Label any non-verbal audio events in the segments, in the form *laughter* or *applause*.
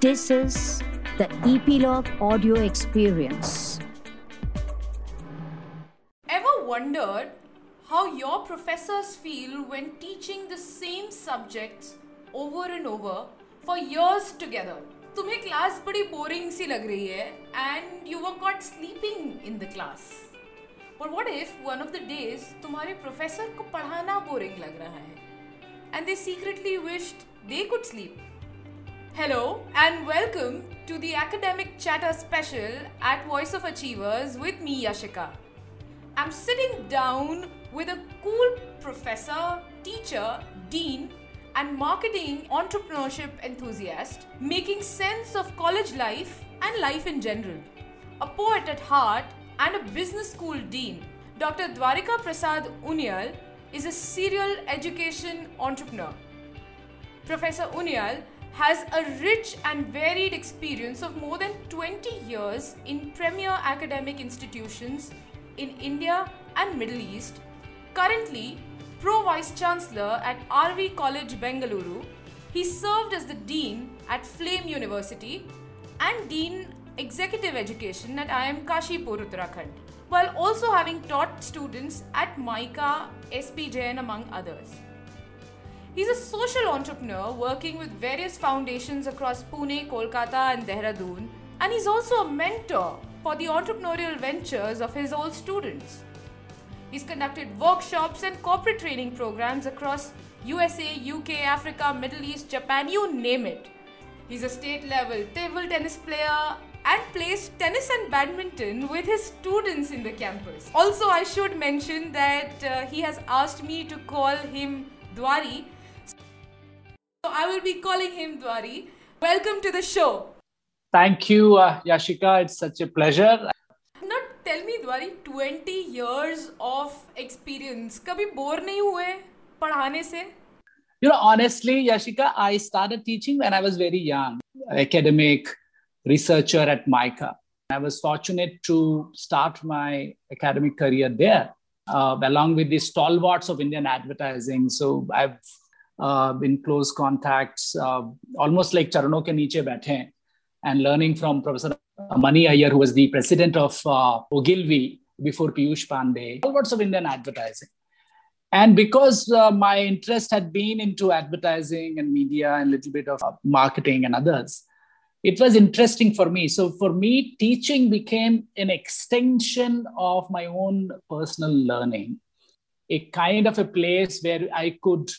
This is the Epilogue Audio Experience. Ever wondered how your professors feel when teaching the same subjects over and over for years together? तुम्हें class बड़ी boring सी लग रही है and you were caught sleeping in the class but what if one of the days तुम्हारे professor को पढ़ाना boring लग रहा है and they secretly wished they could sleep Hello and welcome to the Academic Chatter Special at Voice of Achievers with me, Yashika. I'm sitting down with a cool professor, teacher, dean, and marketing entrepreneurship enthusiast, making sense of college life and life in general. A poet at heart and a business school dean, Dr. Dwarika Prasad Uniyal is a serial education entrepreneur. Professor Uniyal has a rich and varied experience of more than 20 years in premier academic institutions in India and Middle East. Currently, Pro Vice Chancellor at RV College Bengaluru, he served as the Dean at Flame University and Dean Executive Education at IIM Kashipur, Uttarakhand, while also having taught students at MICA, SP Jain, among others. He's a social entrepreneur working with various foundations across Pune, Kolkata, and Dehradun, and he's also a mentor for the entrepreneurial ventures of his old students. He's conducted workshops and corporate training programs across USA, UK, Africa, Middle East, Japan, you name it. He's a state level table tennis player and plays tennis and badminton with his students in the campus. Also, I should mention that uh, he has asked me to call him Dwari so I will be calling him Dwari. Welcome to the show. Thank you, uh, Yashika. It's such a pleasure. Now tell me, Dwari, 20 years of experience. Kabhi bore nahi hue padhane se? You know, honestly, Yashika, I started teaching when I was very young, academic researcher at MICA. I was fortunate to start my academic career there, uh, along with the stalwarts of Indian advertising. So I've in close contacts, uh, almost like Charano ke niche baithe and learning from Professor Mani Iyer, who was the president of uh, Ogilvy before Piyush Pandey, all sorts of Indian advertising. And because uh, my interest had been into advertising and media and a little bit of marketing and others, it was interesting for me. So for me, teaching became an extension of my own personal learning, a kind of a place where I could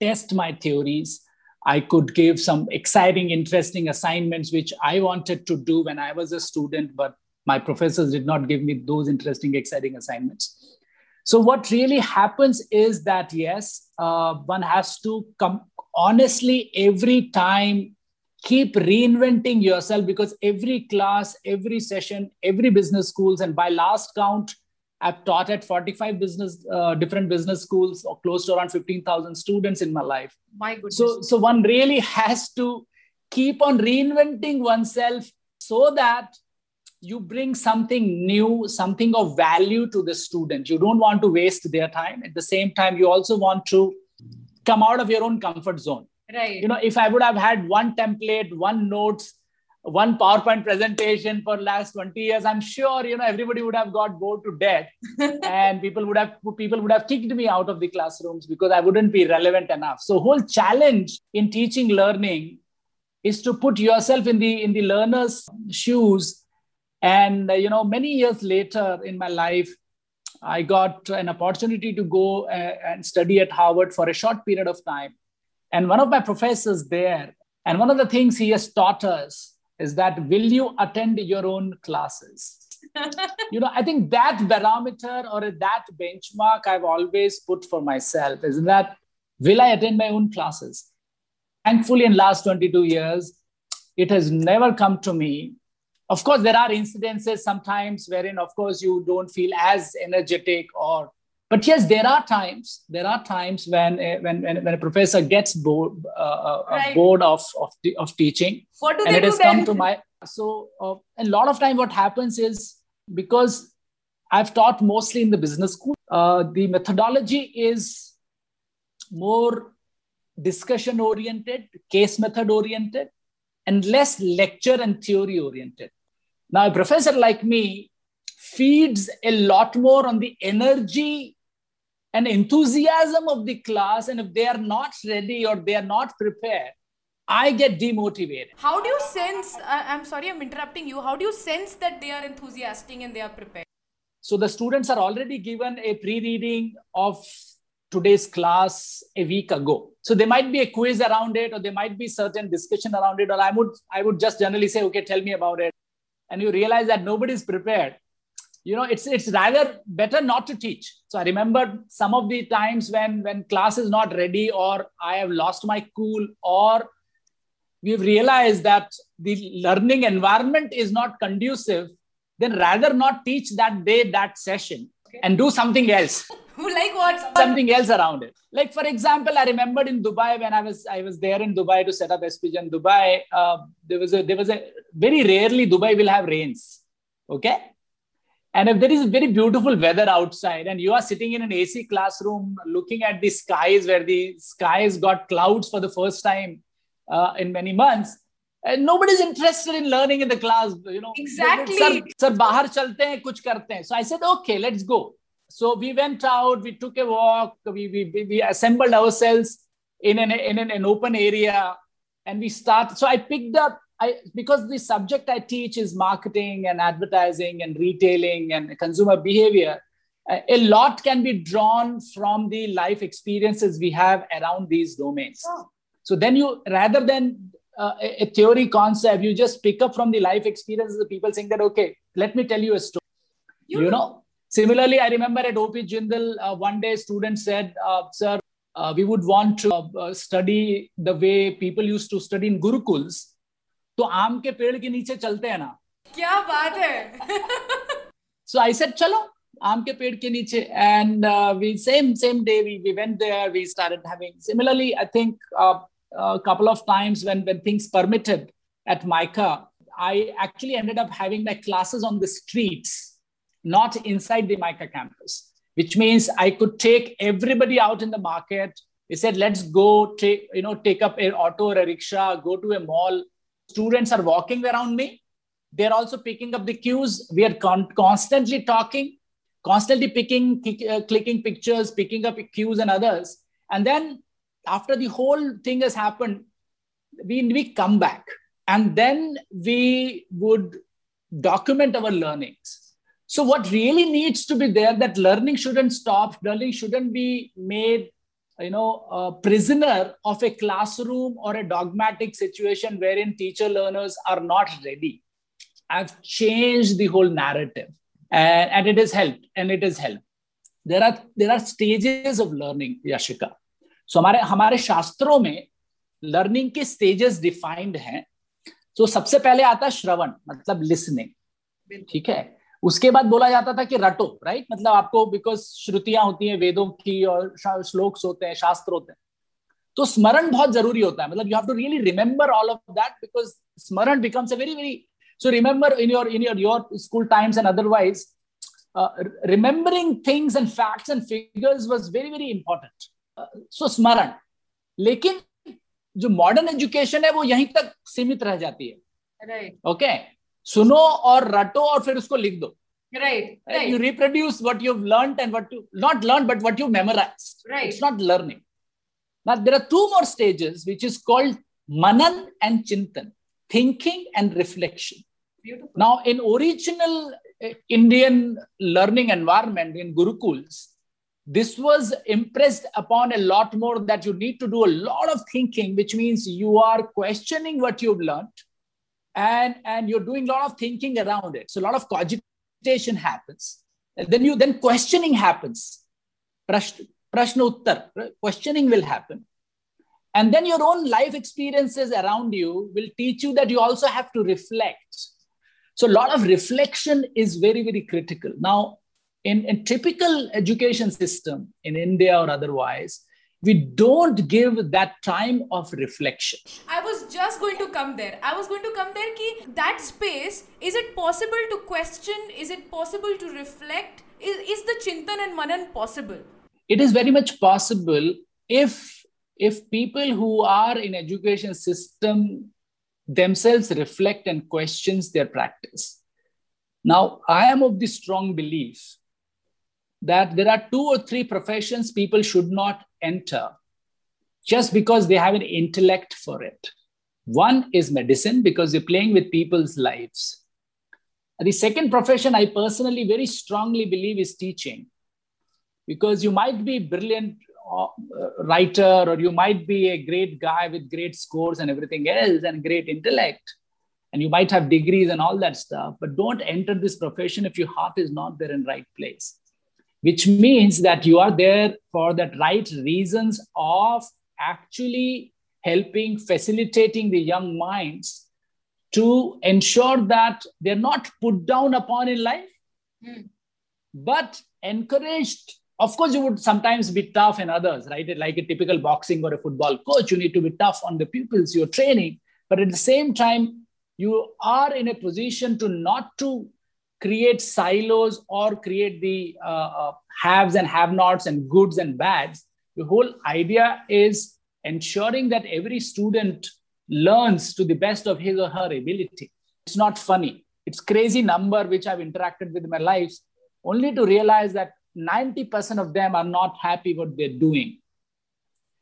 test my theories. I could give some exciting, interesting assignments, which I wanted to do when I was a student, but my professors did not give me those interesting, exciting assignments. So, what really happens is that, yes, uh, one has to come honestly every time keep reinventing yourself because every class, every session, every business schools, and by last count, I've taught at 45 business, uh, different business schools, or close to around 15,000 students in my life. My goodness. So, so one really *laughs* has to keep on reinventing oneself so that you bring something new, something of value to the student. You don't want to waste their time. At the same time, you also want to come out of your own comfort zone. Right. You know, if I would have had one template, one notes, one PowerPoint presentation for last 20 years, I'm sure you know everybody would have got bored to death, *laughs* and people would have people would have kicked me out of the classrooms because I wouldn't be relevant enough. So whole challenge in teaching learning is to put yourself in the in the learner's shoes. And you know, many years later in my life, I got an opportunity to go uh, and study at Harvard for a short period of time. And one of my professors there, and one of the things he has taught us is that will you attend your own classes? *laughs* You know i think that barometer or that benchmark i've always put for myself is that will i attend my own classes? Thankfully in last 22 years it has never come to me. Of course there are incidences sometimes wherein of course you don't feel as energetic or but yes there are times there are times when when when, when a professor gets bored uh, right. bored of of, of teaching what do and they it do has then? come to my so uh, a lot of time what happens is because i've taught mostly in the business school uh, the methodology is more discussion oriented case method oriented and less lecture and theory oriented. Now, a professor like me feeds a lot more on the energy and enthusiasm of the class. And if they are not ready or they are not prepared, I get demotivated. How do you sense? Uh, I'm sorry, I'm interrupting you. How do you sense that they are enthusiastic and they are prepared? So the students are already given a pre reading of today's class a week ago. So there might be a quiz around it, or there might be certain discussion around it, or I would I would just generally say, okay, tell me about it. And you realize that nobody's prepared. You know, it's it's rather better not to teach. So I remember some of the times when when class is not ready, or I have lost my cool, or we've realized that the learning environment is not conducive, then rather not teach that day, that session, okay. and do something else. *laughs* like what? Something else around it. Like for example, I remembered in Dubai when I was I was there in Dubai to set up SPJ in Dubai. Uh, there was a there was a very rarely Dubai will have rains. Okay. And if there is very beautiful weather outside and you are sitting in an AC classroom looking at the skies where the skies got clouds for the first time uh, in many months, and nobody's interested in learning in the class you know. Exactly. Sir, sir bahar chalte hain kuch karte hain. So i said okay let's go. So we went out we took a walk we we, we assembled ourselves in an in an, an open area and we start so i picked up I, because the subject I teach is marketing and advertising and retailing and consumer behavior, a lot can be drawn from the life experiences we have around these domains. Oh. So then you, rather than uh, a theory concept, you just pick up from the life experiences of people saying that, okay, let me tell you a story. You, you know, similarly, I remember at OP Jindal, uh, one day students said, uh, sir, uh, we would want to uh, study the way people used to study in Gurukuls. तो आम के पेड़ के नीचे चलते हैं ना क्या बात है so i said chalo aam ke ped ke niche and uh, we same same day we, we went there we started having similarly i think uh, a couple of times when, when things permitted at MICA, I actually ended up having my classes on the streets, not inside the MICA campus, which means I could take everybody out in the market. They said, let's go take, you know, take up an auto or a rickshaw, go to a mall. Students are walking around me. They're also picking up the cues. We are con- constantly talking, constantly picking, uh, clicking pictures, picking up cues and others. And then after the whole thing has happened, we, we come back and then we would document our learnings. So, what really needs to be there that learning shouldn't stop, learning shouldn't be made you know a prisoner of a classroom or a dogmatic situation wherein teacher learners are not ready i've changed the whole narrative and, and it has helped and it has helped there are there are stages of learning yashika so हमारे हमारे शास्त्रों में learning के stages defined हैं तो सबसे पहले आता है श्रवण मतलब लिसनिंग ठीक है उसके बाद बोला जाता था कि रटो राइट मतलब आपको बिकॉज़ श्रुतियाँ होती हैं वेदों की और श्लोक्स होते हैं शास्त्र होते हैं। तो स्मरण बहुत ज़रूरी होता है। मतलब you have to really remember all of that because स्मरण becomes a very very remember in your in your your school times and otherwise uh, remembering things and facts and figures was very very important. So स्मरण। लेकिन जो modern education है वो यहीं तक सीमित रह जाती है। ओके सुनो और रटो और फिर उसको लिख दो right right you reproduce what you've learned and what you not learned but what you memorized right it's not learning now there are two more stages which is called manan and chintan thinking and reflection Beautiful. now in original uh, indian learning environment in gurukuls this was impressed upon a lot more that you need to do a lot of thinking which means you are questioning what you've learned and and you're doing a lot of thinking around it. So a lot of cogitation happens. And then you then questioning happens. Prashna uttar questioning will happen. And then your own life experiences around you will teach you that you also have to reflect. So a lot of reflection is very very critical. Now in a typical education system in India or otherwise, we don't give that time of reflection. I was just going to come there. I was going to come there ki that space, is it possible to question? Is it possible to reflect? Is, is the Chintan and Manan possible? It is very much possible if if people who are in education system themselves reflect and questions their practice. Now, I am of the strong belief that there are two or three professions people should not enter just because they have an intellect for it. One is medicine because you're playing with people's lives. The second profession I personally very strongly believe is teaching because you might be brilliant uh, writer or you might be a great guy with great scores and everything else and great intellect and you might have degrees and all that stuff but don't enter this profession if your heart is not there in right place which means that you are there for the right reasons of actually helping facilitating the young minds to ensure that they're not put down upon in life mm. but encouraged. Of course you would sometimes be tough in others right? Like a typical boxing or a football coach you need to be tough on the pupils you're training. But at the same time you are in a position to not to create silos or create the uh, uh, haves and have nots and goods and bads the whole idea is ensuring that every student learns to the best of his or her ability it's not funny it's crazy number which i've interacted with in my life only to realize that 90% of them are not happy what they're doing.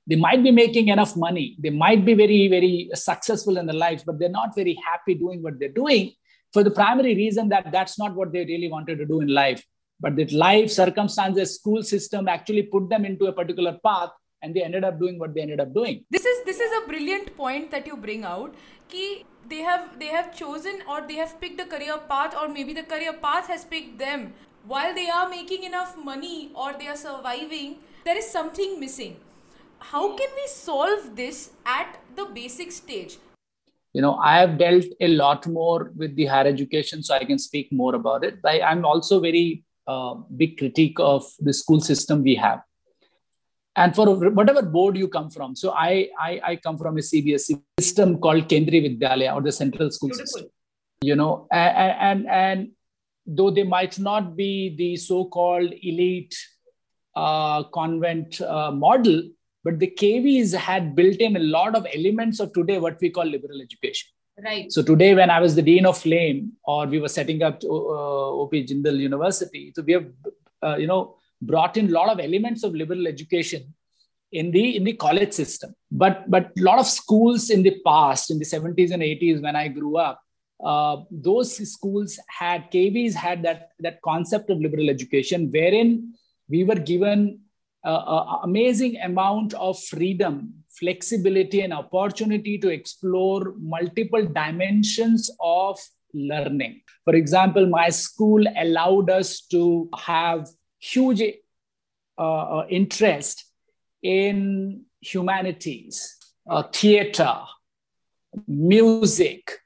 They might be making enough money. They might be very, very successful in their lives, but they're not very happy doing what they're doing for the primary reason that that's not what they really wanted to do in life. But that life circumstances, school system actually put them into a particular path and they ended up doing what they ended up doing. This is this is a brilliant point that you bring out. Ki they have they have chosen or they have picked a career path or maybe the career path has picked them while they are making enough money or they are surviving, there is something missing. How hmm. can we solve this at the basic stage? You know, I have dealt a lot more with the higher education, so I can speak more about it. But I, am also very uh, big critique of the school system we have. And for whatever board you come from, so I, I, I come from a CBSE system called Kendriya Vidyalaya or the Central School Beautiful. System. You know, and, and, and though they might not be the so-called elite uh, convent uh, model, but the KVs had built in a lot of elements of today what we call liberal education. Right. So today, when I was the dean of Flame, or we were setting up uh, OP Jindal University, so we have, uh, you know, brought in a lot of elements of liberal education in the in the college system. But but a lot of schools in the past, in the 70s and 80s, when I grew up, uh, those schools had KVs had that that concept of liberal education, wherein we were given an amazing amount of freedom, flexibility, and opportunity to explore multiple dimensions of learning. For example, my school allowed us to have huge uh, uh interest in humanities, uh, theater, music,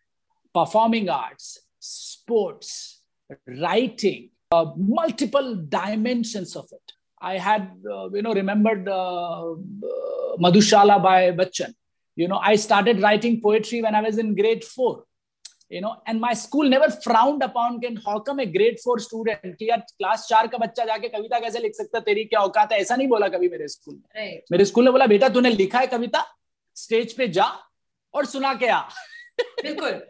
performing arts, sports, writing, uh, multiple dimensions of it. I had, uh, you know, remembered uh, Madhushala by Bachchan. You know, I started writing poetry when I was in grade four. You know, and my school never frowned upon can how come a grade four student कि यार class चार का बच्चा जाके कविता कैसे लिख सकता तेरी क्या औकात है ऐसा नहीं बोला कभी मेरे स्कूल में right. मेरे स्कूल ने बोला बेटा तूने लिखा है कविता स्टेज पे जा और सुना के आ बिल्कुल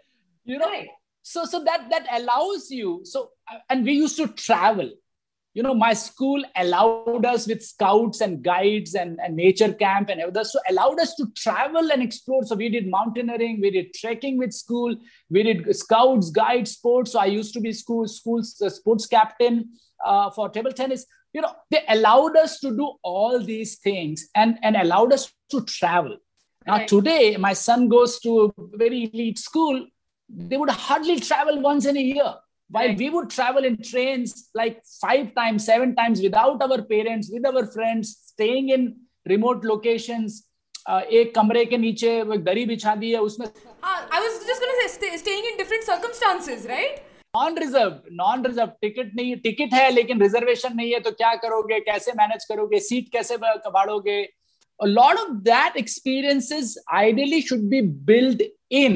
you know right. so so that that allows you so and we used to travel you know my school allowed us with scouts and guides and, and nature camp and others so allowed us to travel and explore. So we did mountaineering we did trekking with school we did scouts guides sports. So i used to be school school's uh, sports captain uh, for table tennis. You know they allowed us to do all these things and and allowed us to travel. Now today my son goes to a very elite school. They would hardly travel once in a year. While right. we would travel in trains like five times, seven times without our parents, with our friends, staying in remote locations. एक कमरे के नीचे दरी बिछा दी है उसमें I was just going to say staying in different circumstances, right? Non reserve non reserve ticket नहीं टिकट है लेकिन रिजर्वेशन नहीं है तो क्या करोगे कैसे मैनेज करोगे सीट कैसे कबाड़ोगे a lot of that experiences ideally should be built in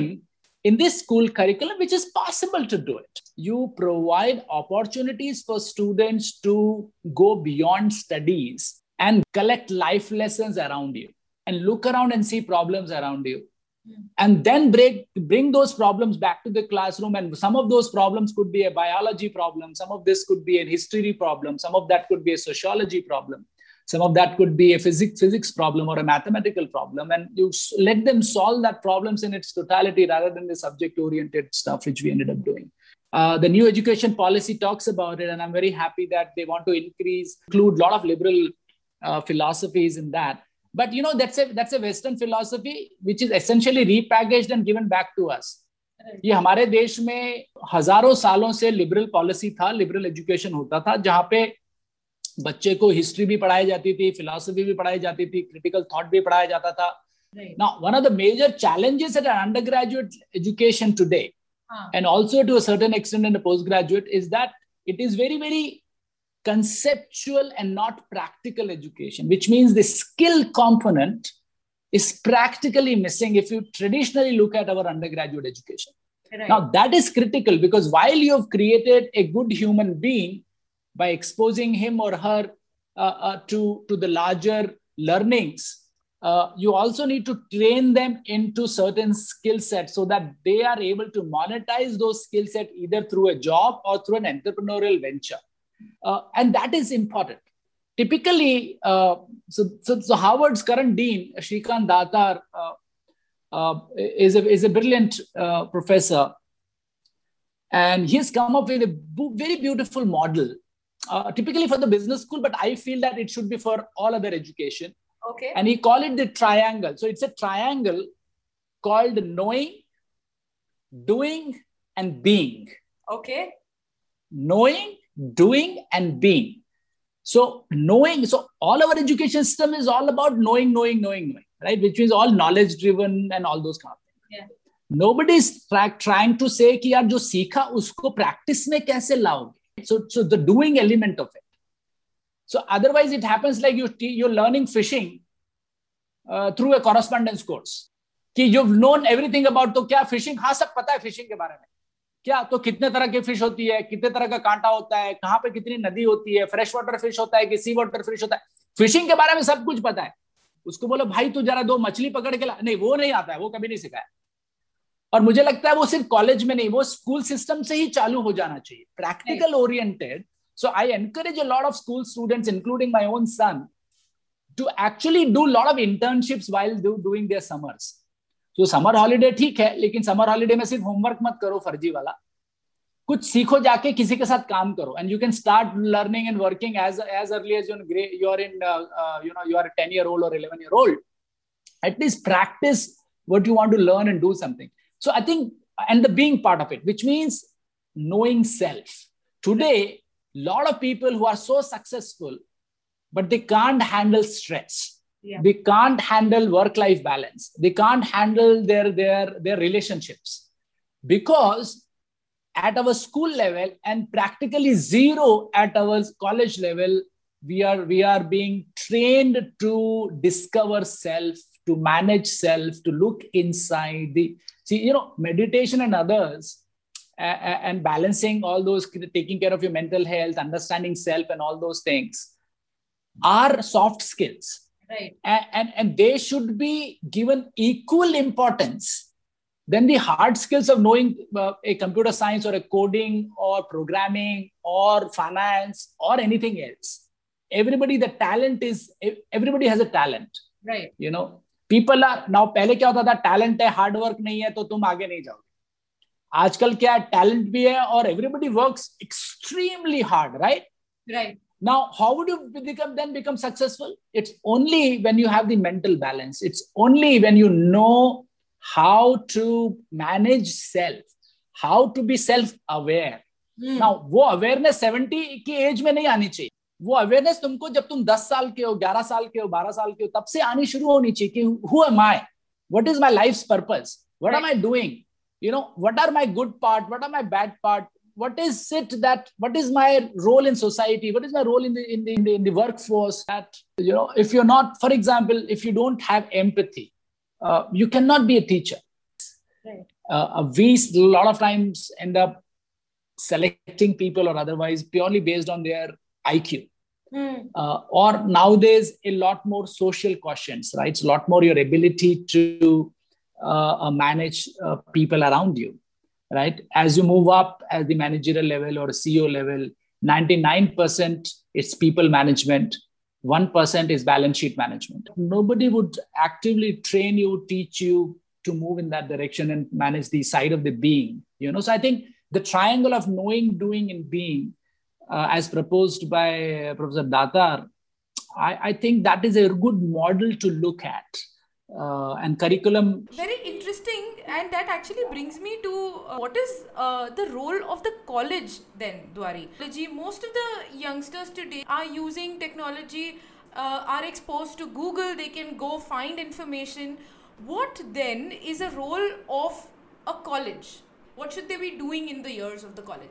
in this school curriculum, which is possible to do it. You provide opportunities for students to go beyond studies and collect life lessons around you and look around and see problems around you mm. and then break, bring those problems back to the classroom. And some of those problems could be a biology problem, some of this could be a history problem, some of that could be a sociology problem Some of that could be a physics, physics problem or a mathematical problem. And you let them solve that problems in its totality rather than the subject oriented stuff, which we ended up doing. Uh, the new education policy talks about it, and I'm very happy that they want to increase, include a lot of liberal uh, philosophies in that. But you know, that's a that's a Western philosophy which is essentially repackaged and given back to us. ये हमारे देश में हजारों सालों से liberal policy था liberal education होता था जहां पे बच्चे को हिस्ट्री भी पढ़ाई जाती थी फिलोसफी भी पढ़ाई जाती थी क्रिटिकल थॉट भी पढ़ाया जाता था now one of the major challenges at an undergraduate education today and also to a certain extent in the postgraduate is that it is very very conceptual and not practical education which means the skill component is practically missing if you traditionally look at our undergraduate education right. now that is critical because while you have created a good human being by exposing him or her uh, uh, to, to the larger learnings uh, you also need to train them into certain skill sets so that they are able to monetize those skill sets either through a job or through an entrepreneurial venture. Uh, and that is important. Typically uh, so, so, so, harvard's current dean srikant datar uh, is, a, is a brilliant professor. And he's come up with a very beautiful model typically for the business school but i feel that it should be for all other education Okay. And he called it the triangle. So it's a triangle called knowing, doing, and being. Okay. Knowing, doing, and being. So knowing, so all our education system is all about knowing, knowing, knowing, knowing, right? Which means all knowledge driven and all those kind of things. Yeah. Nobody is trying to say कि यार जो सीखा उसको practice में कैसे लाओगे. So, so the doing element of it. So otherwise, it happens like you you're learning fishing uh, through a correspondence course. कि you've known everything about तो क्या फिशिंग हाँ सब पता है फिशिंग के बारे में। क्या? तो कितने तरह की फ़िश होती है? कितने तरह का कांटा होता है? कहाँ पे कितनी नदी होती है? फ्रेश वाटर फ़िश होता है कि सी वाटर फ़िश होता है? फिशिंग के बारे में सब कुछ पता है। उसको बोलो भाई तू जरा दो मछली पकड़ के ला नहीं वो नहीं आता है वो कभी नहीं सिखाया। और मुझे लगता है वो सिर्फ़ कॉलेज में नहीं, वो स्कूल सिस्टम से ही चालू हो जाना चाहिए। Practical oriented so I encourage a lot of school students including my own son to actually do lot of internships while doing their summers तो समर हॉलीडे ठीक है, लेकिन समर हॉलीडे में सिर्फ़ होमवर्क मत करो फर्जी वाला। कुछ सीखो जाके, किसी के साथ काम करो। And you can start learning and working as as early as you are in you know you are ten year old और eleven year old at least practice what you want to learn and do something so i think and the being part of it which means knowing self. Today a lot of people who are so successful but they can't handle stress. Yeah. they can't handle work life balance. They can't handle their their their relationships. Because at our school level and practically zero at our college level we are we are being trained to discover self to manage self to look inside the see you know meditation and others and balancing all those taking care of your mental health understanding self and all those things are soft skills. Right. And, and, and they should be given equal importance than the hard skills of knowing uh, a computer science or a coding or programming or finance or anything else. Everybody the talent is everybody has a talent. Right. You know people are now पहले क्या होता था? Talent है hard work नहीं है तो तुम आगे नहीं जाओगे। आजकल क्या है? टैलेंट भी है और everybody work extremely hard right right now how would you become then become successful it's only when you have dental balance it's only when you know how to manage self how to be self aware now वो awareness seventy की age में नहीं आनी चाहिए। वो awareness तुमको जब तुम 10 साल के हो 11 साल के हो 12 साल के हो तब से आनी शुरू होनी चाहिए कि who am I what is my life's purpose what am I doing you know what are my good part what are my bad part what is it that what is my role in society what is my role in the in the, in the, in the workforce that you know if you're not for example if you don't have empathy uh, you cannot be a teacher right. uh, we a lot of times end up selecting people or otherwise purely based on their iq mm. uh, or nowadays a lot more social questions right? It's a lot more your ability to uh, manage uh, people around you right? As you move up at the managerial level or ceo level 99% it's people management 1% is balance sheet management. Nobody would actively train you teach you to move in that direction and manage the side of the being you know? So i think the triangle of knowing doing and being uh, as proposed by professor datar I, I think that is a good model to look at. Uh, and curriculum very interesting. And that actually brings me to uh, what is uh, the role of the college then dwari? Most of the youngsters today are using technology uh, are exposed to google. They can go find information. What then is a role of a college? What should they be doing in the years of the college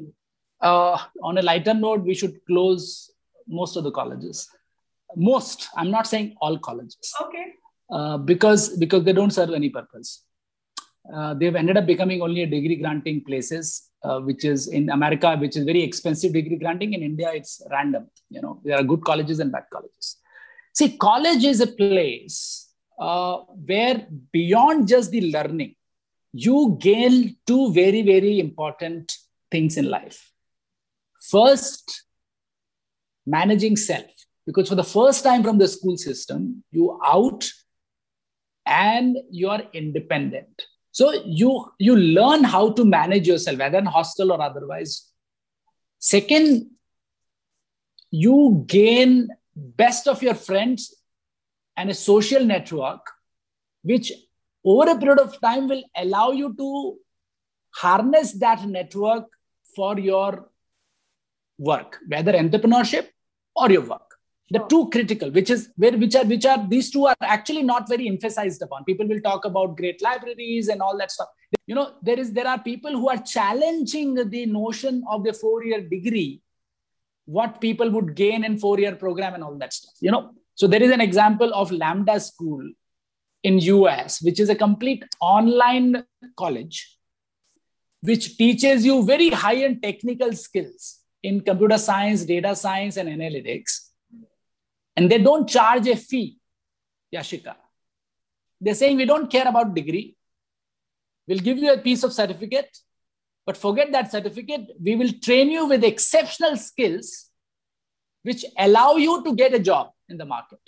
uh, on a lighter note we should close most of the colleges most i'm not saying all colleges okay uh, because because they don't serve any purpose. Uh, they've ended up becoming only a degree granting places, uh, which is in America, which is very expensive degree granting. In India, it's random. You know, there are good colleges and bad colleges. See, college is a place uh, where beyond just the learning, you gain two very very important things in life. First, managing self. Because for the first time from the school system you out and you are independent. So you you learn how to manage yourself whether in hostel or otherwise. Second you gain best of your friends and a social network which over a period of time will allow you to harness that network for your work whether entrepreneurship or your work. The oh. two critical which is where which are which are these two are actually not very emphasized upon. People will talk about great libraries and all that stuff. You know there is there are people who are challenging the notion of the four year degree what people would gain in four year program and all that stuff you know? So there is an example of lambda school in us which is a complete online college which teaches you very high end technical skills in computer science data science and analytics and they don't charge a fee, Yashika. They're saying we don't care about degree. We'll give you a piece of certificate, but forget that certificate. We will train you with exceptional skills which allow you to get a job in the market.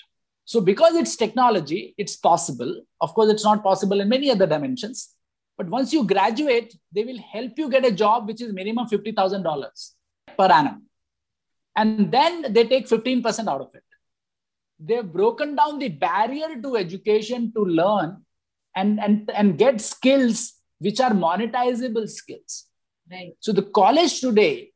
So, because it's technology, it's possible. Of course, it's not possible in many other dimensions. But once you graduate, they will help you get a job which is minimum $50,000 per annum. And then they take 15% out of it they've broken down the barrier to education to learn and, and, and get skills which are monetizable skills. Right. So the college today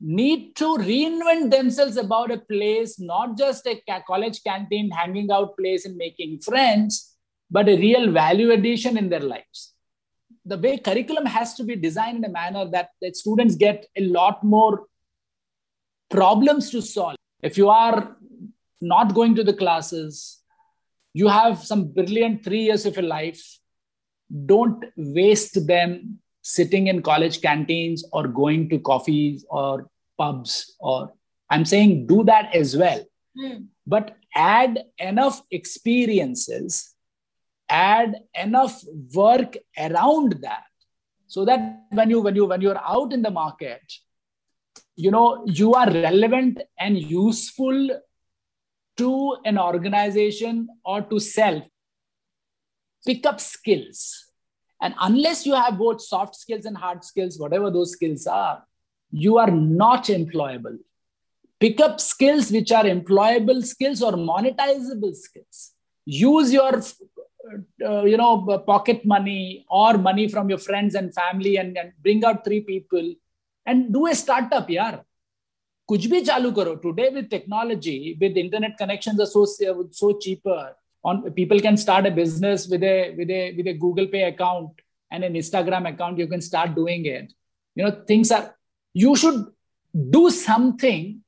need to reinvent themselves about a place, not just a college canteen hanging out place and making friends, but a real value addition in their lives. The way curriculum has to be designed in a manner that, that students get a lot more problems to solve. If you are not going to the classes, you have some brilliant three years of your life. Don't waste them sitting in college canteens or going to coffees or pubs or i'm saying do that as well mm. but add enough experiences add enough work around that so that when you when you when you're out in the market you know you are relevant and useful to an organization or to self, pick up skills. And unless you have both soft skills and hard skills, whatever those skills are, you are not employable. Pick up skills which are employable skills or monetizable skills. Use your uh, you know pocket money or money from your friends and family and, and bring out three people and do a startup यार कुछ भी चालू करो. Today with technology with internet connection so cheaper on people can start a business with a with with a Google pay account and an Instagram account you can start doing it you know things are you should do something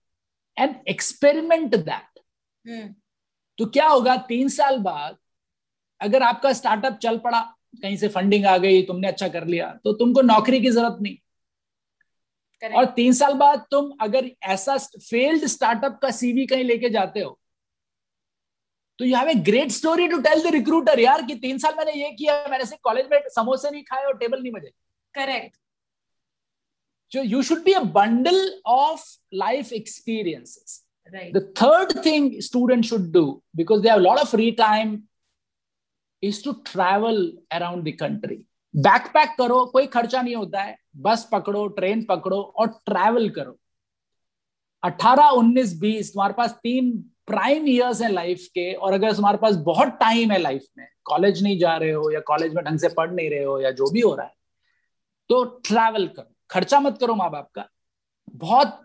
and experiment that तो क्या होगा? तीन साल बाद अगर आपका startup चल पड़ा कहीं से फंडिंग आ गई तुमने अच्छा कर लिया तो तुमको नौकरी की ज़रूरत नहीं. और तीन साल बाद तुम अगर ऐसा फेल्ड स्टार्टअप का सीवी कहीं लेके जाते हो तो you have a great story to tell the recruiter यार कि तीन साल मैंने ये किया मैंने से कॉलेज में समोसे नहीं खाए और टेबल नहीं बजे. Correct so you should be a bundle of life experiences the third thing student should do because they have lot of free time is to travel around the country backpack करो कोई खर्चा नहीं होता है। बस पकड़ो ट्रेन पकड़ो और ट्रैवल करो। 18 19 20 तुम्हारे पास तीन प्राइम इयर्स है लाइफ के और अगर तुम्हारे पास बहुत टाइम है लाइफ में कॉलेज नहीं जा रहे हो या कॉलेज में ढंग से पढ़ नहीं रहे हो या जो भी हो रहा है तो ट्रैवल करो। खर्चा मत करो माँ बाप का। बहुत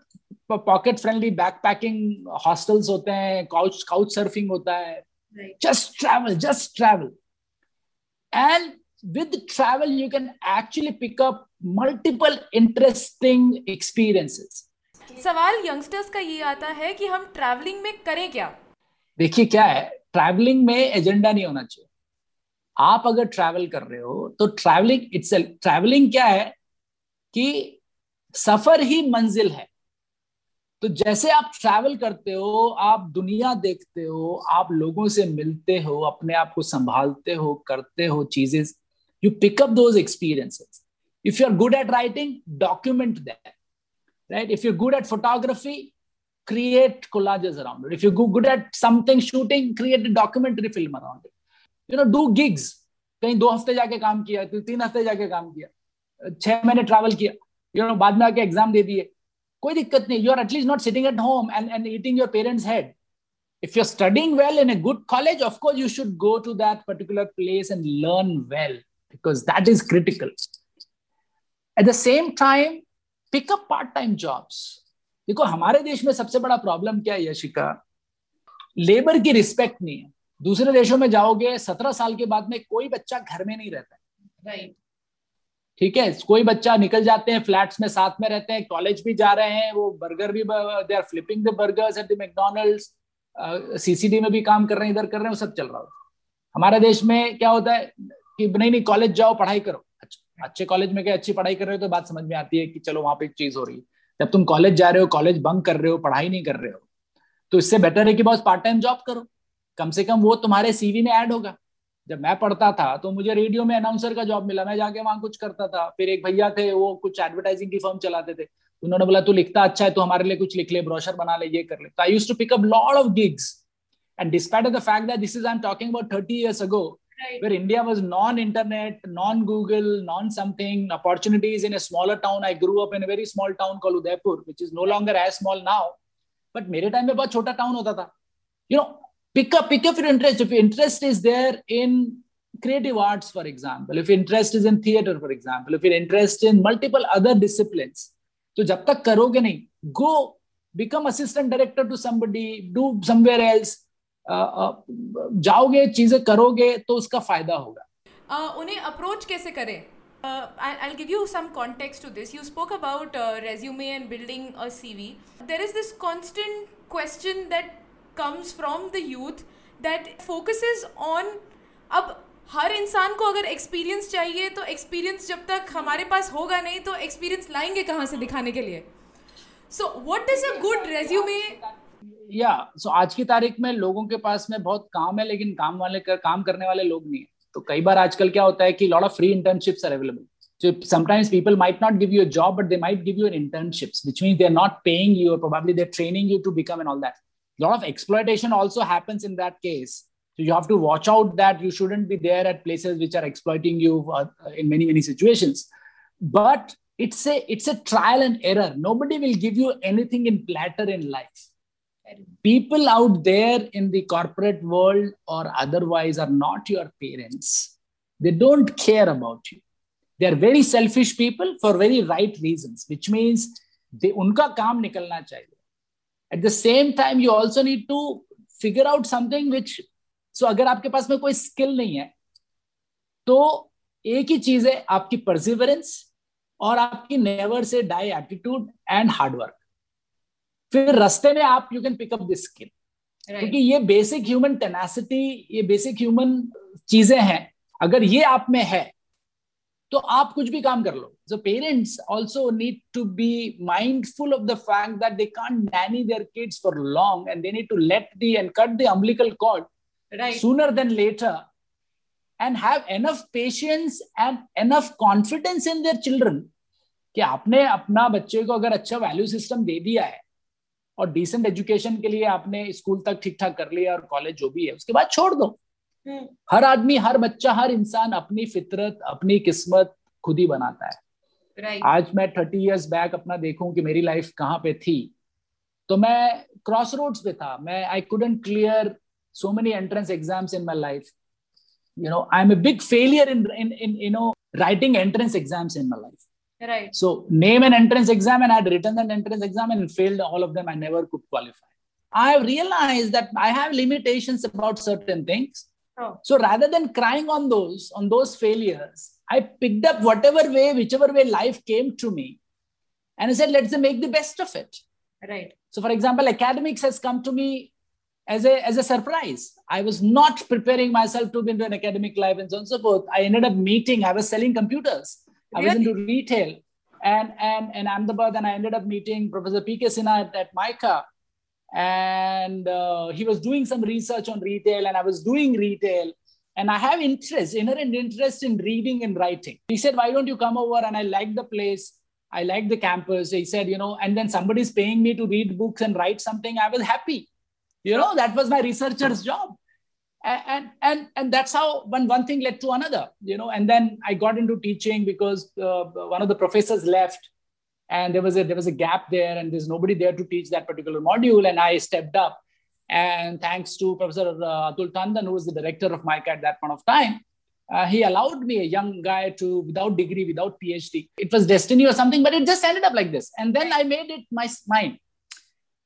pocket friendly back packing hostels होते हैं काउच काउच सर्फिंग होता है। Just travel just travel and with travel you can actually pick up multiple interesting experiences. सवाल यंगस्टर्स का ये आता है कि हम ट्रैवलिंग में करें क्या? देखिए क्या है? ट्रैवलिंग में एजेंडा नहीं होना चाहिए। आप अगर ट्रैवल कर रहे हो तो ट्रैवलिंग इट्स ट्रैवलिंग क्या है कि सफ़र ही मंजिल है। तो जैसे आप ट्रैवल करते हो आप दुनिया देखते हो आप लोगों से मिलते हो अपने आप को संभालते हो करते हो चीज़ें you pick up those experiences if you are good at writing document that right if you're good at photography create collages around it if you're good at something shooting create a documentary film around it you know do gigs कहीं दो हफ्ते जाके काम किया तो तीन हफ्ते जाके काम किया छह महीने ट्रैवल किया यू नो बाद में आके एग्जाम दे दिए कोई दिक्कत नहीं you are at least not sitting at home and and eating your parents head if you're studying well in a good college of course you should go to that particular place and learn well because that is critical. At the same time pick up part time jobs देखो हमारे देश में सबसे बड़ा problem क्या है Yashika labour की respect नहीं है दूसरे देशों में जाओगे सत्रह साल के बाद में कोई बच्चा घर में नहीं रहता राइट ठीक है कोई बच्चा निकल जाते हैं फ्लैट्स में साथ में रहते हैं कॉलेज भी जा रहे हैं वो बर्गर भी they are flipping the burgers at the McDonald's CCD में भी काम कर रहे हैं इधर कर रहे हैं वो सब चल रहा होता हमारे देश में क्या होता है कि नहीं नहीं कॉलेज जाओ पढ़ाई करो। अच्छा। अच्छे कॉलेज में क्या अच्छी पढ़ाई कर रहे हो तो बात समझ में आती है कि चलो वहाँ पे एक चीज़ हो रही है। जब तुम कॉलेज जा रहे हो कॉलेज बंक कर रहे हो पढ़ाई नहीं कर रहे हो तो इससे बेटर है कि बस पार्ट टाइम जॉब करो। कम से कम वो तुम्हारे सीवी में ऐड होगा। जब मैं पढ़ता था तो मुझे रेडियो में अनाउंसर का जॉब मिला। मैं जाके वहाँ कुछ करता था। फिर एक भैया थे वो कुछ एडवर्टाइजिंग की फर्म चलाते थे। उन्होंने बोला तू लिखता अच्छा है तो हमारे लिए कुछ लिख ले ब्रोशर बना ले ये कर ले। तो I use to pick up lot of gigs and despite of the fact that this is I am talking about 30 years ago right where India was non-internet, non-Google, non-something, opportunities in a smaller town. I grew up in a very small town called Udaipur, which is no longer as small now. But मेरे time में बहुत छोटा town होता था. You know, pick up, pick up your interest. If your interest is there in creative arts, for example, if your interest is in theater, for example, if your interest in multiple other disciplines, तो जब तक करोगे नहीं, go become assistant director to somebody, do somewhere else. जाओगे, चीज़ें करोगे तो उसका फ़ायदा होगा। उन्हें अप्रोच कैसे करें? I give you some context to this you spoke about resume and building a CV there is this constant question that comes from the youth that focus on अब हर इंसान को अगर एक्सपीरियंस चाहिए तो एक्सपीरियंस जब तक हमारे पास होगा नहीं तो एक्सपीरियंस लाएँगे कहाँ से दिखाने के लिए? So what is a good resume या सो आज की तारीख में लोगों के पास में बहुत काम है लेकिन काम वाले कर, काम करने वाले लोग नहीं है तो कई बार आजकल क्या होता है कि lot of free internships are available So sometimes people might not give you a job, but they might give you an internships, which means they're not paying you or probably they're training you to become and all that. A lot of exploitation also happens in that case. So you have to watch out that you shouldn't be there at places which are exploiting you uh, in many many situations. But it's a it's a trial and error. Nobody will give you anything in platter in life. People out there in the corporate world or otherwise are not your parents. They don't care about you. They are very selfish people for very right reasons, which means they उनका काम निकलना चाहिए. At the same time, you also need to figure out something which so अगर आपके पास में कोई skill नहीं है तो एक ही चीज़ है आपकी परसिवरेंस और आपकी never say die attitude and hard work फिर रस्ते में आप you can pick up this skill क्योंकि ये बेसिक ह्यूमन टेनासिटी ये बेसिक ह्यूमन चीज़ें हैं। अगर ये आप में है तो आप कुछ भी काम कर लो। So parents also need to be mindful of the fact that they can't nanny their kids for long and they need to let the and cut the umbilical cord sooner than later and have enough patience and enough confidence in their children कि आपने अपना बच्चे को अगर अच्छा value system दे दिया है और डिसेंट एजुकेशन के लिए आपने स्कूल तक ठीक ठाक कर लिया और कॉलेज जो भी है उसके बाद छोड़ दो। हम्म, हर आदमी हर बच्चा हर इंसान अपनी फितरत अपनी किस्मत खुद ही बनाता है। Right. आज मैं थर्टी इयर्स बैक अपना देखूँ कि मेरी लाइफ कहाँ पे थी तो मैं क्रॉस रोड्स पे था। मैं I couldn't clear so many entrance exams in my life. You know i'm a big failure in in in you know writing entrance exams in my life. Right. so name an entrance exam and i had written an entrance exam and failed all of them i never could qualify i have realized that i have limitations about certain things Oh. so rather than crying on those on those failures i picked up whatever way whichever way life came to me and i said let's make the best of it Right. so, for example, academics has come to me as a as a surprise. I was not preparing myself to be into an academic life and so on and so forth. I ended up meeting. I was selling computers. I was into retail, and and and Ahmedabad, and I ended up meeting Professor P. K. Sinha at, at MICA, and uh, he was doing some research on retail, and I was doing retail. And I have interest, inherent interest in reading and writing. He said, "Why don't you come over?" And I like the place. I like the campus. He said, you know, and then somebody's paying me to read books and write something. I was happy. You know, that was my researcher's job. And and and, that's how when one thing led to another, you know. And then I got into teaching because uh, one of the professors left and there was a there was a gap there and there's nobody there to teach that particular module. And I stepped up. And thanks to Professor uh, Atul Tandon, who was the director of MICA at that point of time, uh, he allowed me, a young guy, to without degree, without PhD. It was destiny or something, but it just ended up like this. And then I made it my mine.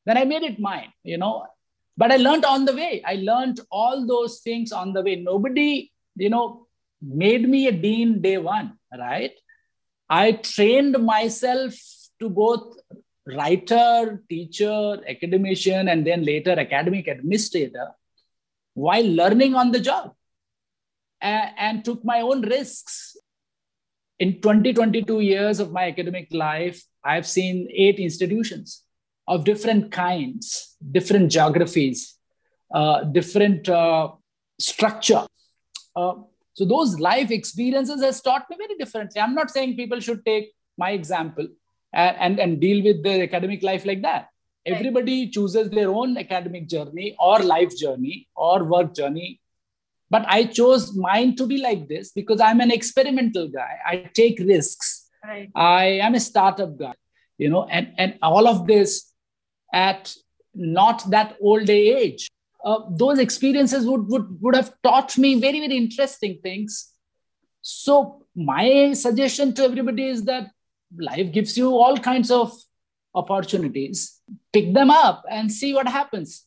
Then I made it mine, you know. But I learned on the way. I learned all those things on the way. Nobody, you know, made me a dean day one, right? I trained myself to both writer, teacher, academician, and then later academic administrator while learning on the job and, and took my own risks. In 20, 22 years of my academic life, I've seen eight institutions of different kinds, different geographies, uh, different uh, structure. Uh, so those life experiences has taught me very differently. I'm not saying people should take my example and, and, and deal with their academic life like that. Right. Everybody chooses their own academic journey or life journey or work journey but i chose mine to be like this because i'm an experimental guy i take risks Right. i am a startup guy you know and and all of this at not that old age. Uh, those experiences would, would would have taught me very very interesting things. So my suggestion to everybody is that life gives you all kinds of opportunities. Pick them up and see what happens.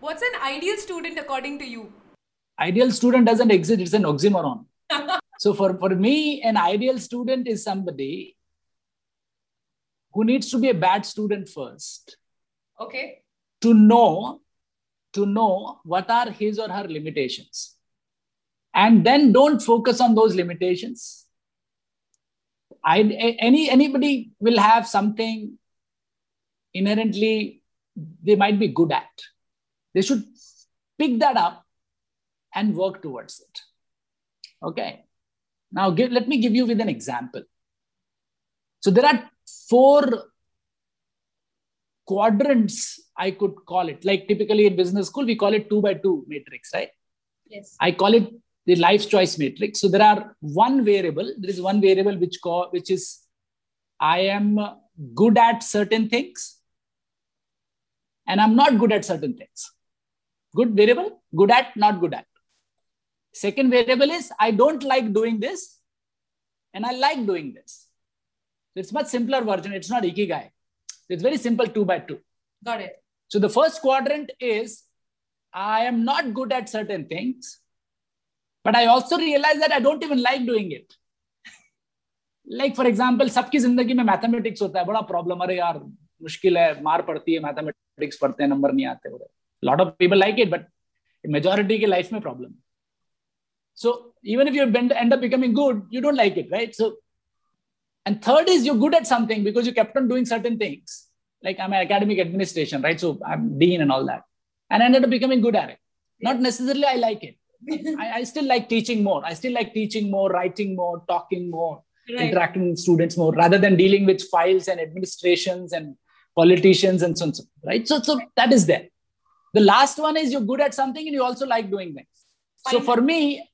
What's an ideal student according to you? ideal student doesn't exist it's an oxymoron. *laughs* So for, for me an ideal student is somebody who needs to be a bad student first Okay. to know to know what are his or her limitations. And then don't focus on those limitations. I, any anybody will have something inherently they might be good at. They should pick that up and work towards it. Okay. Now give, let me give you with an example. So there are four quadrants i could call it like typically in business school we call it two by two matrix right Yes. I call it the life choice matrix. So there are one variable. There is one variable which call, which is I am good at certain things, and I'm not good at certain things. Good variable, good at, not good at. Second variable is I don't like doing this, and I like doing this. So it's much simpler version. It's not ikigai It's very simple two by two. Got it. So the first quadrant is I am not good at certain things, but I also realize that I don't even like doing it. Like for example, सबकी जिंदगी में mathematics होता है बड़ा problem अरे यार मुश्किल है मार पड़ती है मैथमेटिक्स पढ़ते हैं नंबर नहीं आते lot of people like it but majority के लाइफ में problem so even if you bend- end up becoming good you don't like it right so and third is you're good at something because you kept on doing certain things like i'm an academic administration right so i'm dean and all that and I ended up becoming good at it Not necessarily I like it. *laughs* I, I, still like teaching more. I still like teaching more, writing more, talking more, right. interacting with students more, rather than dealing with files and administrations and politicians and so on. Right. So, so that is there. The last one is you're good at something and you also like doing things. So for me,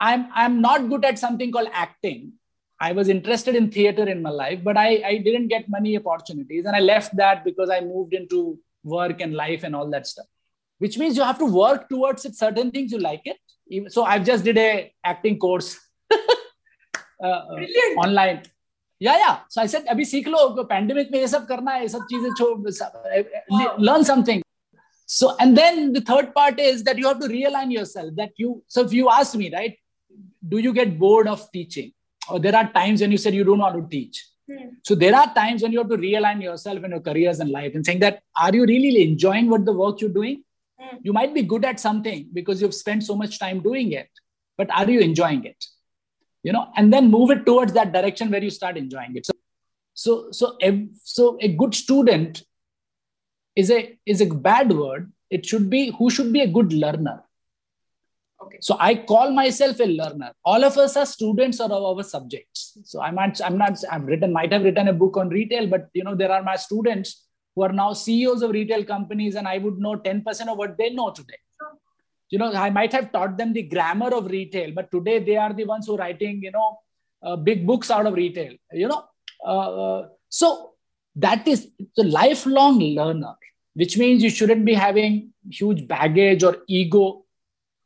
I'm I'm not good at something called acting. I was interested in theater in my life, but I, I didn't get many opportunities. And I left that because I moved into work and life and all that stuff, which means you have to work towards it, certain things you like it. So I've just did a acting course *laughs* uh, uh online. Yeah, yeah. So I said, अभी सीख लो pandemic में ये सब करना है, ये सब चीजें छोड़ learn something. So, and then the third part is that you have to realign yourself. That you, so if you asked me, right, do you get bored of teaching? or there are times when you said you don't want to teach. Hmm. So there are times when you have to realign yourself in your careers and life and saying that are you really enjoying what the work you're doing? Hmm. You might be good at something because you've spent so much time doing it, but are you enjoying it? You know, and then move it towards that direction where you start enjoying it. So, so, so, a, so a good student is a is a bad word. It should be who should be a good learner Okay. So I call myself a learner. All of us are students of our subjects. So I'm not, I'm not, I've written, might have written a book on retail, but you know, there are my students who are now CEOs of retail companies, and I would know 10% of what they know today. You know, I might have taught them the grammar of retail, but today they are the ones who are writing, you know, uh, big books out of retail. You know, uh, uh so that is the lifelong learner, which means you shouldn't be having huge baggage or ego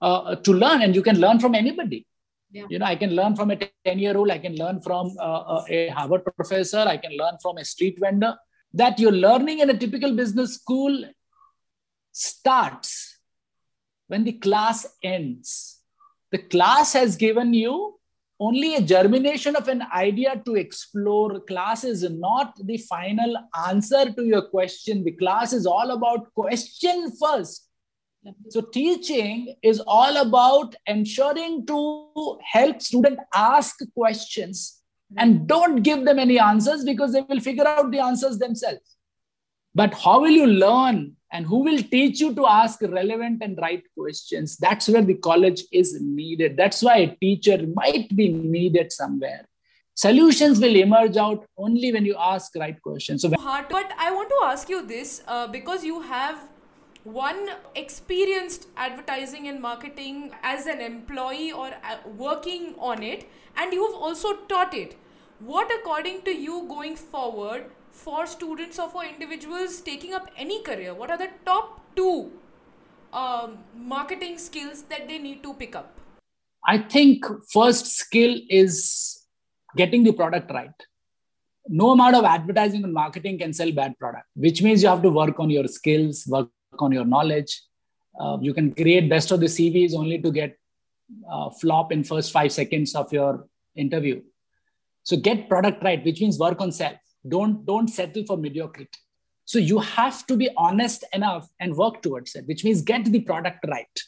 uh, to learn and you can learn from anybody. Yeah. you know i can learn from a 10 year old i can learn from uh, uh, a harvard professor i can learn from a street vendor. That you're learning in a typical business school starts when the class ends. The class has given you only a germination of an idea to explore. Class is not the final answer to your question. The class is all about question first so teaching is all about ensuring to help student ask questions and don't give them any answers because they will figure out the answers themselves. But how will you learn and who will teach you to ask relevant and right questions? That's where the college is needed. That's why a teacher might be needed somewhere. Solutions will emerge out only when you ask right questions. So, hard, but I want to ask you this uh, because you have one experienced advertising and marketing as an employee or uh, working on it and you've also taught it. What according to you going forward for students or for individuals taking up any career what are the top two um, marketing skills that they need to pick up? I think first skill is getting the product right. No amount of advertising and marketing can sell bad product which means you have to work on your skills work on your knowledge. Uh, you can create best of the CVs only to get uh, flop in first five seconds of your interview. So get product right, which means work on self. Don't don't settle for mediocrity. So you have to be honest enough and work towards it, which means get the product right.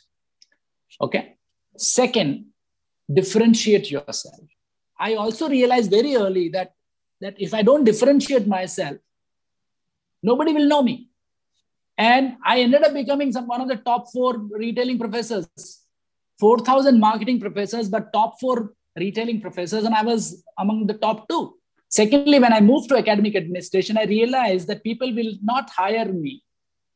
Okay. Second, differentiate yourself. I also realized very early that that if I don't differentiate myself, nobody will know me. And I ended up becoming some, one of the top four retailing professors, 4,000 marketing professors, but top four retailing professors. And I was among the top two. Secondly, when I moved to academic administration, I realized that people will not hire me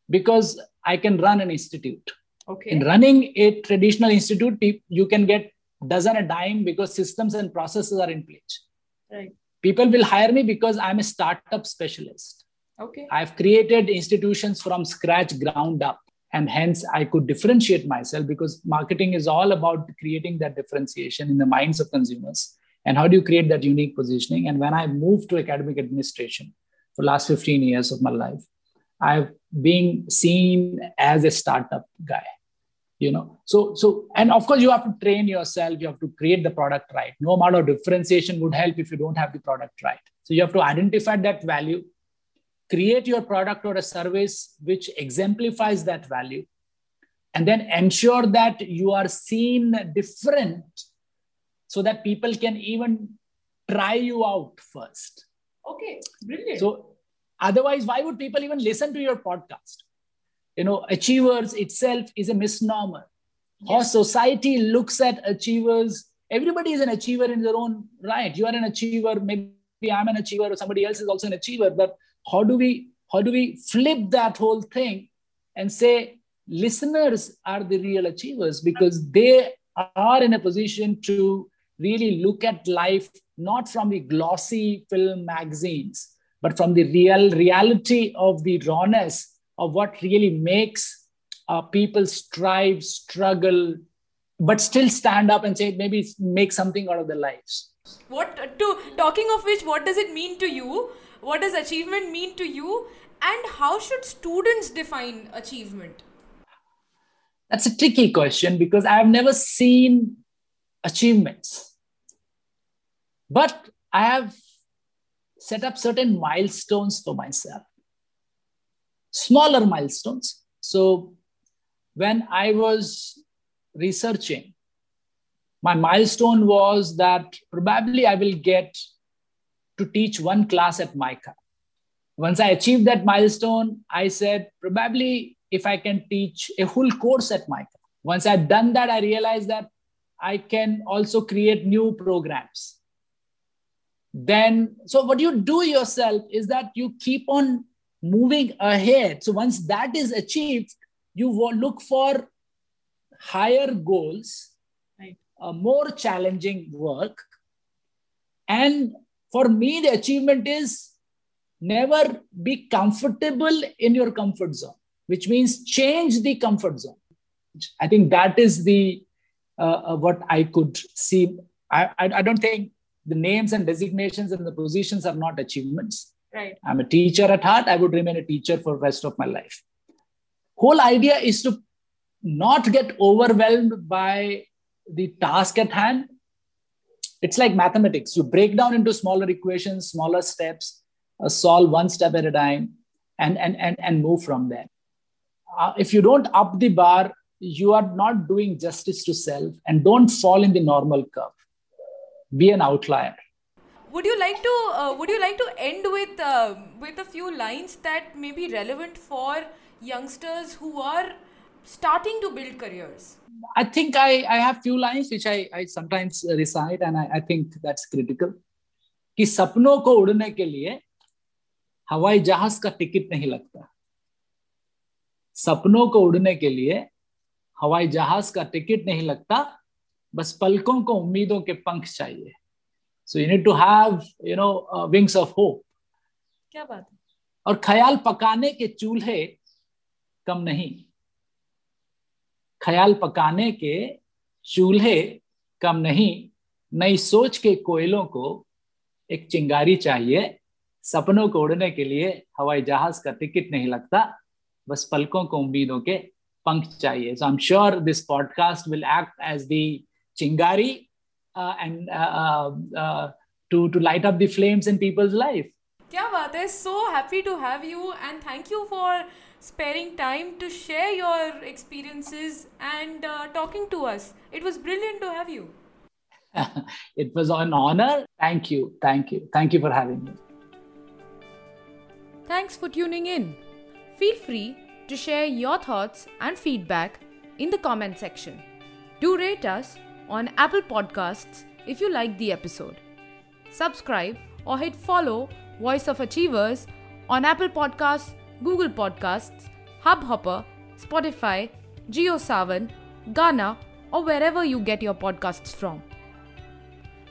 because I can run an institute. Okay. In running a traditional institute, you can get dozen a dime because systems and processes are in place. Right. People will hire me because I'm a startup specialist. Okay. I've created institutions from scratch, ground up. And hence, I could differentiate myself because marketing is all about creating that differentiation in the minds of consumers. And how do you create that unique positioning? And when I moved to academic administration for last 15 years of my life, I've been seen as a startup guy. You know, so so and of course you have to train yourself, you have to create the product right. No amount of differentiation would help if you don't have the product right. So you have to identify that value create your product or a service which exemplifies that value and then ensure that you are seen different so that people can even try you out first okay brilliant so otherwise why would people even listen to your podcast you know achievers itself is a misnomer How society looks at achievers. Everybody is an achiever in their own right. You are an achiever. Maybe I'm an achiever, or somebody else is also an achiever. But how do we how do we flip that whole thing and say listeners are the real achievers because they are in a position to really look at life not from the glossy film magazines but from the real reality of the rawness of what really makes uh, people strive struggle but still stand up and say maybe make something out of their lives. What to talking of which what does it mean to you what does achievement mean to you and how should students define achievement that's a tricky question because I've never seen achievements. But I have set up certain milestones for myself, smaller milestones. So when I was researching, my milestone was that probably I will get to teach one class at MICA. Once I achieved that milestone, I said, probably if I can teach a whole course at MICA. Once I've done that, I realized that I can also create new programs. Then, so what you do yourself is that you keep on moving ahead. So once that is achieved, you look for higher goals, right? a more challenging work. And for me, the achievement is never be comfortable in your comfort zone which means change the comfort zone. I think that is the uh, uh, what I could see. I, I, I don't think the names and designations and the positions are not achievements. Right. I'm a teacher at heart. I would remain a teacher for the rest of my life. Whole idea is to not get overwhelmed by the task at hand. It's like mathematics. You break down into smaller equations, smaller steps, uh, solve one step at a time, and, and, and, and move from there uh, if you don't up the bar, you are not doing justice to self and don't fall in the normal curve. Be an outlier. Would you like to uh, Would you like to end with uh, with a few lines that may be relevant for youngsters who are starting to build careers? I think I, I have few lines which I, I sometimes recite and I, I think that's critical. कि सपनों को उड़ने के लिए हवाई जहाज़ का ticket नहीं लगता। सपनों को उड़ने के लिए हवाई जहाज़ का टिकट नहीं लगता। बस पलकों को उम्मीदों के पंख चाहिए। So you need to have you know wings of hope क्या बात है? और ख्याल पकाने के चूल्हे कम नहीं। ख्याल पकाने के चूल्हे कम नहीं, नई सोच के कोयलों को एक चिंगारी चाहिए। सपनों को उड़ने के लिए हवाई जहाज़ का टिकट नहीं लगता, बस पलकों को उम्मीदों के पंख चाहिए। So I am sure this podcast will act as the चिंगारी and to to light up the flames in people's life क्या बात है। So happy to have you and thank you for sparing time to share your experiences and uh, talking to us. It was brilliant to have you. *laughs* it was an honor. Thank you. Thank you. Thank you for having me. Thanks for tuning in. Feel free to share your thoughts and feedback in the comment section. Do rate us on Apple Podcasts if you like the episode. Subscribe or hit follow Voice of Achievers on Apple Podcasts, Google Podcasts, Hubhopper, Spotify, JioSaavn, Gaana, or wherever you get your podcasts from.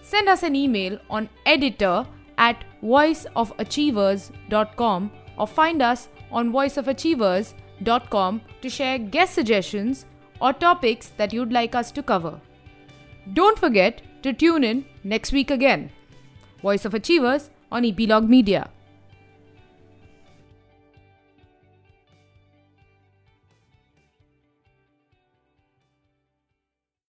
Send us an email on editor at voiceofachievers.com or find us on voiceofachievers.com to share guest suggestions or topics that you'd like us to cover. Don't forget to tune in next week again. Voice of Achievers on Epilogue Media.